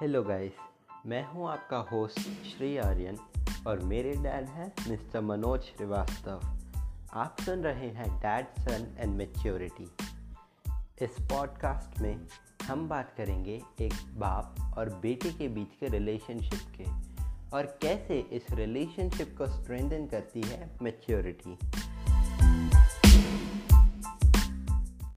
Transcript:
Hello guys मैं हूँ आपका होस्ट श्री आर्यन और मेरे डैड हैं मिस्टर मनोज श्रीवास्तव। आप सुन रहे हैं डैड सन एंड मेच्योरिटी इस पॉडकास्ट में हम बात करेंगे एक बाप और बेटे के बीच के रिलेशनशिप के और कैसे इस रिलेशनशिप को स्ट्रेंथन करती है मेच्योरिटी